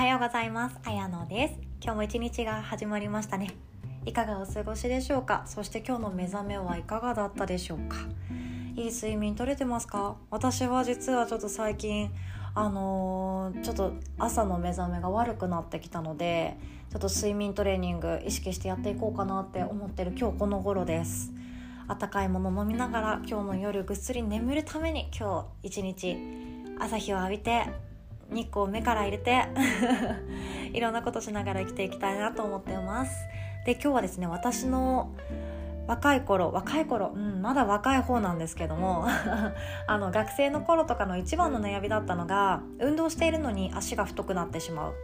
はようございます。あやのです。今日も一日が始まりましたね。いかがお過ごしでしょうか？そして今日の目覚めはいかがだったでしょうか？いい睡眠取れてますか？私は実はちょっと最近あのー、ちょっと朝の目覚めが悪くなってきたのでちょっと睡眠トレーニング意識してやっていこうかなって思ってる今日この頃です。温かいもの飲みながら今日の夜ぐっすり眠るために今日一日朝日を浴びて日光を目から入れて いろんなことしながら生きていきたいなと思っています。で今日はですね私の若い頃若い頃、うん、まだ若い方なんですけども あの学生の頃とかの一番の悩みだったのが運動しているのに足が太くなってしまう。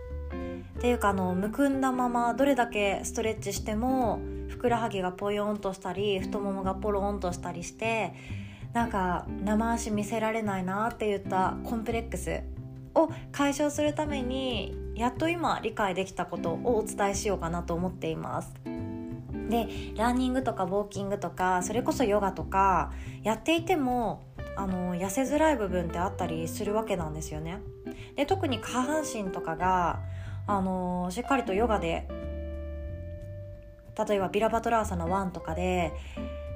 っていうかあのむくんだままどれだけストレッチしてもふくらはぎがポヨンとしたり太ももがポロンとしたりしてなんか生足見せられないなって言ったコンプレックス。を解消するためにやっと今理解できたことをお伝えしようかなと思っています。でランニングとかウォーキングとかそれこそヨガとかやっていてもあの痩せづらい部分ってあったりするわけなんですよね。で特に下半身とかがあのしっかりとヨガで例えばビラバトラーサの1とかで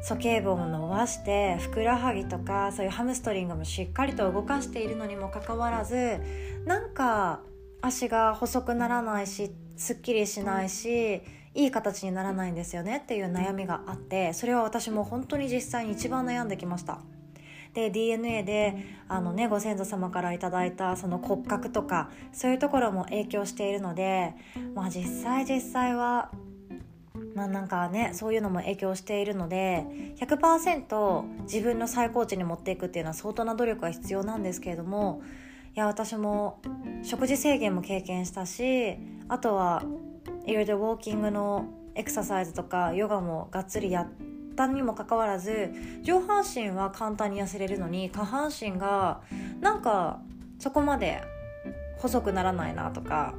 鼠径部を伸ばしてふくらはぎとかそういうハムストリングもしっかりと動かしているのにもかかわらずなんか足が細くならないしすっきりしないしいい形にならないんですよねっていう悩みがあってそれは私も本当に実際に一番悩んできました。で DNA であの、ね、ご先祖様から頂いたその骨格とかそういうところも影響しているので、まあ、実際実際はまあなんかねそういうのも影響しているので100%自分の最高値に持っていくっていうのは相当な努力が必要なんですけれどもいや私も食事制限も経験したしあとはいろいろウォーキングのエクササイズとかヨガもがっつりやったにもかかわらず上半身は簡単に痩せれるのに下半身がなんかそこまで細くならないなとか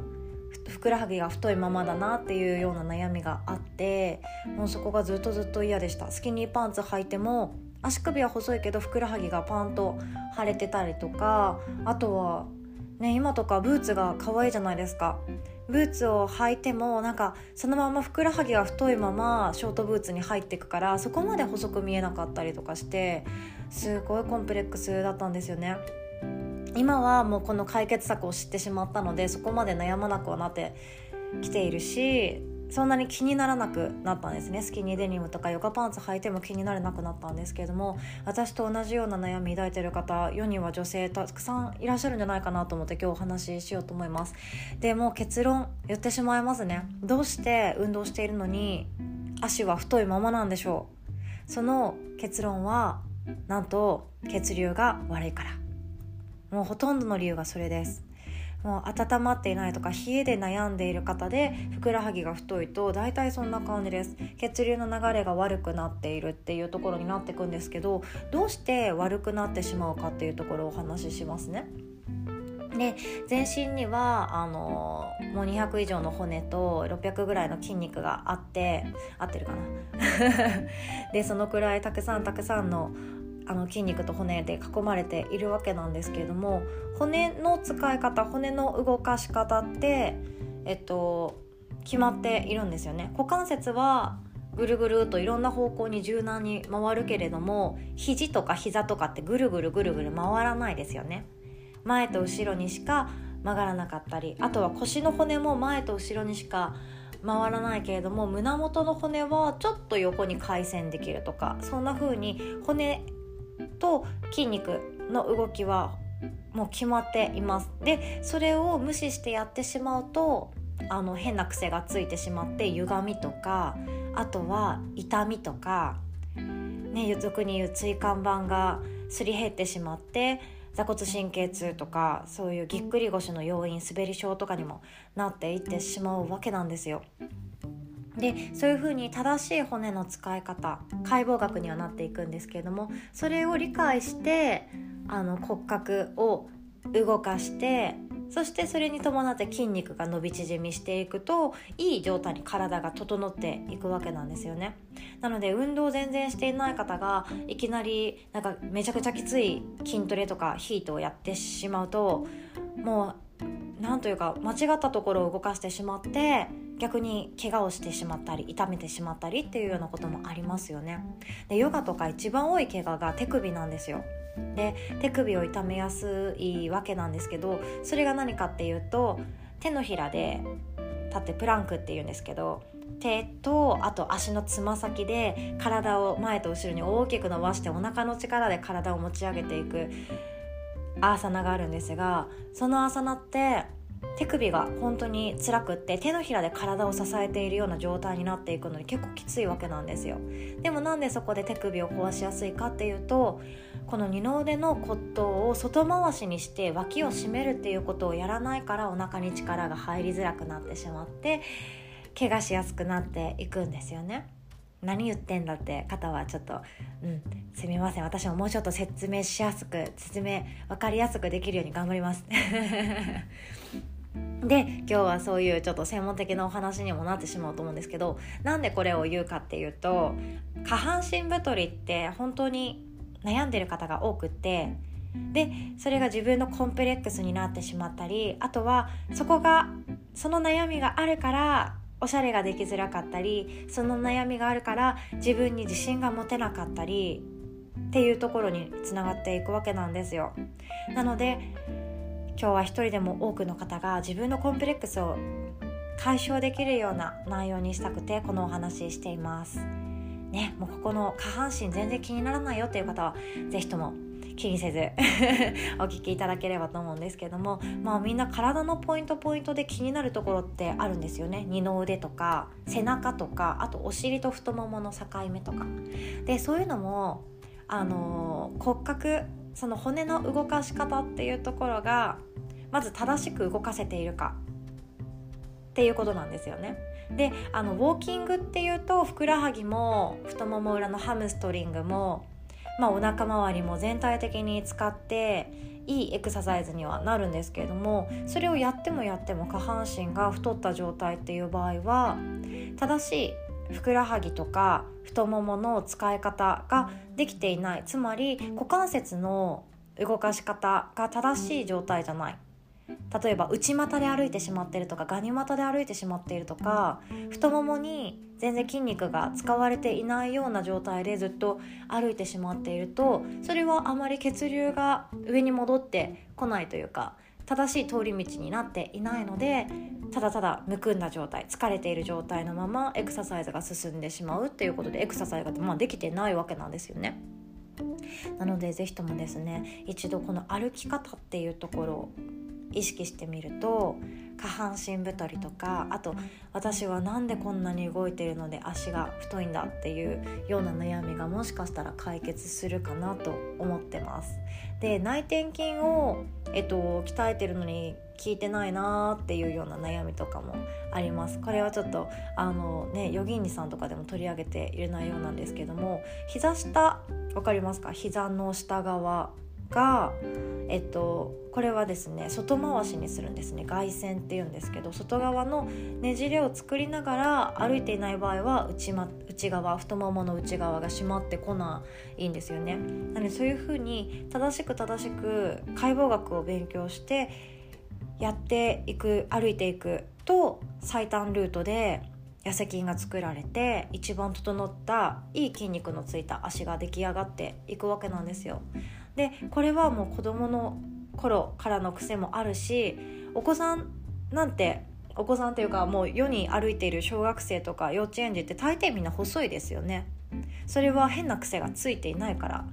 ふくらはぎが太いままだなっていうような悩みがあってもうそこがずっとずっと嫌でしたスキニーパンツ履いても足首は細いけどふくらはぎがパンと腫れてたりとかあとはね今とかブーツが可愛いじゃないですかブーツを履いてもなんかそのままふくらはぎが太いままショートブーツに入っていくからそこまで細く見えなかったりとかしてすごいコンプレックスだったんですよね。今はもうこの解決策を知ってしまったのでそこまで悩まなくはなってきているしそんなに気にならなくなったんですね。スキニーデニムとかヨガパンツ履いても気にならなくなったんですけれども私と同じような悩み抱いてる方世には女性たくさんいらっしゃるんじゃないかなと思って今日お話ししようと思います。でも結論言ってしまいますね。どうして運動しているのに足は太いままなんでしょう。その結論はなんと血流が悪いからもうほとんどの理由がそれです。もう温まっていないとか冷えで悩んでいる方でふくらはぎが太いと大体そんな感じです。血流の流れが悪くなっているっていうところになっていくんですけどどうして悪くなってしまうかっていうところをお話ししますね。で全身にはあのもう200以上の骨と600ぐらいの筋肉があって合ってるかな？でそのくらいたくさんたくさんのあの筋肉と骨で囲まれているわけなんですけれども骨の使い方骨の動かし方ってえっと決まっているんですよね。股関節はぐるぐるといろんな方向に柔軟に回るけれども肘とか膝とかってぐるぐるぐるぐる回らないですよね。前と後ろにしか曲がらなかったりあとは腰の骨も前と後ろにしか回らないけれども胸元の骨はちょっと横に回旋できるとかそんな風に骨と筋肉の動きはもう決まっていますでそれを無視してやってしまうとあの変な癖がついてしまって歪みとかあとは痛みとかね俗に言う椎間板がすり減ってしまって座骨神経痛とかそういうぎっくり腰の要因滑り症とかにもなっていってしまうわけなんですよ。でそういうふうに正しい骨の使い方解剖学にはなっていくんですけれどもそれを理解してあの骨格を動かしてそしてそれに伴って筋肉が伸び縮みしていくといい状態に体が整っていくわけなんですよね。なので運動全然していない方がいきなりなんかめちゃくちゃきつい筋トレとかヒートをやってしまうともうなんというか間違ったところを動かしてしまって逆に怪我をしてしまったり痛めてしまったりっていうようなこともありますよね。でヨガとか一番多い怪我が手首なんですよ。で手首を痛めやすいわけなんですけどそれが何かっていうと手のひらで立ってプランクっていうんですけど手とあと足のつま先で体を前と後ろに大きく伸ばしてお腹の力で体を持ち上げていく。アーサナがあるんですがそのアーサナって手首が本当に辛くって手のひらで体を支えているような状態になっていくのに結構きついわけなんですよ。でもなんでそこで手首を壊しやすいかっていうとこの二の腕の骨頭を外回しにして脇を締めるっていうことをやらないからお腹に力が入りづらくなってしまって怪我しやすくなっていくんですよね。何言ってんだって方はちょっとうんすみません。私ももうちょっと説明しやすく説明分かりやすくできるように頑張ります。で今日はそういうちょっと専門的なお話にもなってしまうと思うんですけどなんでこれを言うかっていうと下半身太りって本当に悩んでる方が多くってでそれが自分のコンプレックスになってしまったりあとはそこがその悩みがあるからおしゃれができづらかったりその悩みがあるから自分に自信が持てなかったりっていうところにつながっていくわけなんですよ。なので今日は一人でも多くの方が自分のコンプレックスを解消できるような内容にしたくてこのお話ししています。ねもうここの下半身全然気にならないよっていう方は是非とも気にせず お聞きいただければと思うんですけどもまあみんな体のポイントポイントで気になるところってあるんですよね。二の腕とか背中とかあとお尻と太ももの境目とか。でそういうのもあの骨格その骨の動かし方っていうところがまず正しく動かせているか。っていうことなんですよね。であのウォーキングっていうとふくらはぎも太もも裏のハムストリングもまあ、お腹周りも全体的に使っていいエクササイズにはなるんですけれどもそれをやってもやっても下半身が太った状態っていう場合は正しいふくらはぎとか太ももの使い方ができていない。つまり股関節の動かし方が正しい状態じゃない。例えば内股で歩いてしまってるとかガニ股で歩いてしまっているとか太ももに全然筋肉が使われていないような状態でずっと歩いてしまっているとそれはあまり血流が上に戻ってこないというか正しい通り道になっていないのでただただむくんだ状態疲れている状態のままエクササイズが進んでしまうっていうことでエクササイズが、まあ、できてないわけなんですよね。なので是非ともですね一度この歩き方っていうところ意識してみると下半身太りとかあと私は何でこんなに動いてるので足が太いんだっていうような悩みがもしかしたら解決するかなと思ってます。で内転筋を、えっと、鍛えてるのに効いてないなーっていうような悩みとかもありますこれはちょっとあのねヨギンニさんとかでも取り上げている内容なんですけども膝下分かりますか？膝の下側が、えっと、これはですね外回しにするんですね外旋っていうんですけど外側のねじれを作りながら歩いていない場合は内,、ま、内側太ももの内側が締まってこないんですよね。なのでそういうふうに正しく正しく解剖学を勉強してやっていく歩いていくと最短ルートで痩せ筋が作られて一番整ったいい筋肉のついた足が出来上がっていくわけなんですよ。でこれはもう子どもの頃からの癖もあるしお子さんなんてお子さんっていうかもう世に歩いている小学生とか幼稚園児って大抵みんな細いですよね。それは変な癖がついていないから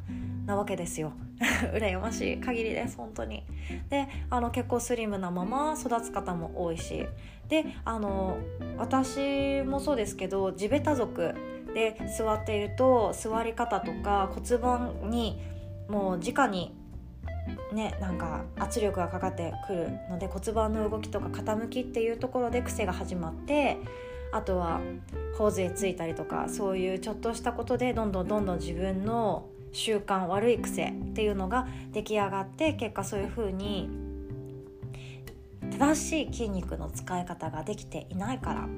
なわけですよ。羨ましい限りです本当に。であの結構スリムなまま育つ方も多いし。であの私もそうですけど地べた族で座っていると座り方とか骨盤にもう直にねなんか圧力がかかってくるので骨盤の動きとか傾きっていうところで癖が始まってあとは頬杖ついたりとかそういうちょっとしたことでどんどんどんどん自分の習慣悪い癖っていうのが出来上がって結果そういう風に正しい筋肉の使い方ができていないから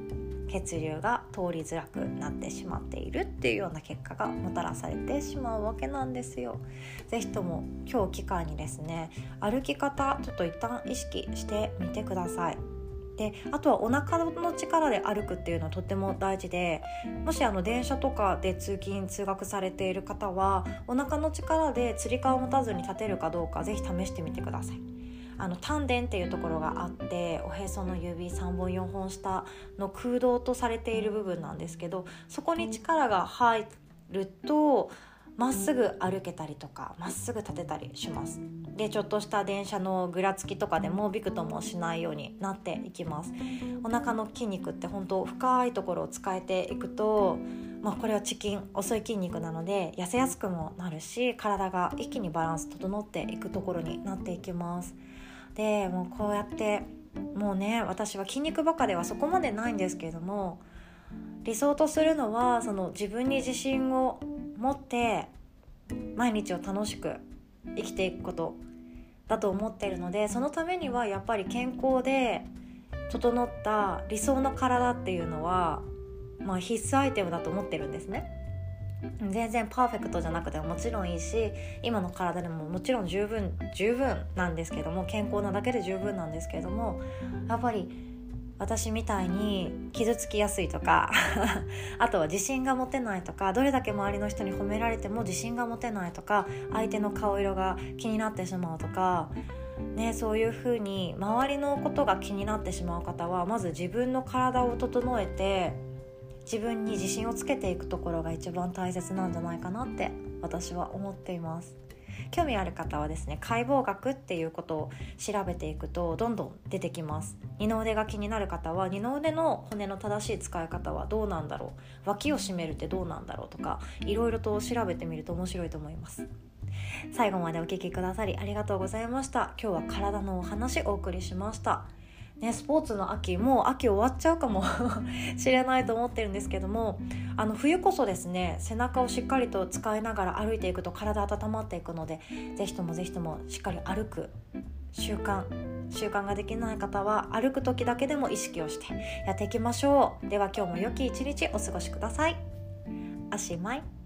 血流が通りづらくなってしまっているっていうような結果がもたらされてしまうわけなんですよ。ぜひとも今日機会にですね歩き方ちょっと一旦意識してみてください。であとはお腹の力で歩くっていうのはとても大事でもしあの電車とかで通勤通学されている方はお腹の力でつり革を持たずに立てるかどうかぜひ試してみてください。あの丹田っていうところがあっておへその指3本4本下の空洞とされている部分なんですけどそこに力が入るとまっすぐ歩けたりとかまっすぐ立てたりします。でちょっとした電車のぐらつきとかでもびくともしないようになっていきます。お腹の筋肉って本当深いところを使えていくとまあ、これはチキン遅い筋肉なので痩せやすくもなるし体が一気にバランス整っていくところになっていきます。でもうこうやってもうね私は筋肉ばかではそこまでないんですけれども理想とするのはその自分に自信を持って毎日を楽しく生きていくことだと思ってるのでそのためにはやっぱり健康で整った理想の体っていうのは、まあ、必須アイテムだと思ってるんですね。全然パーフェクトじゃなくてももちろんいいし今の体でももちろん十分十分なんですけども健康なだけで十分なんですけれどもやっぱり私みたいに傷つきやすいとか あとは自信が持てないとかどれだけ周りの人に褒められても自信が持てないとか相手の顔色が気になってしまうとか、ね、そういうふうに周りのことが気になってしまう方はまず自分の体を整えて自分に自信をつけていくところが一番大切なんじゃないかなって私は思っています。興味ある方はですね解剖学っていうことを調べていくとどんどん出てきます。二の腕が気になる方は二の腕の骨の正しい使い方はどうなんだろう。脇を締めるってどうなんだろうとかいろいろと調べてみると面白いと思います。最後までお聴きくださりありがとうございました。今日は体のお話お送りしました。ね、スポーツの秋もう秋終わっちゃうかも しれないと思ってるんですけどもあの冬こそですね背中をしっかりと使いながら歩いていくと体温まっていくので是非とも是非ともしっかり歩く習慣習慣ができない方は歩く時だけでも意識をしてやっていきましょう。では今日も良き一日お過ごしください。おしまい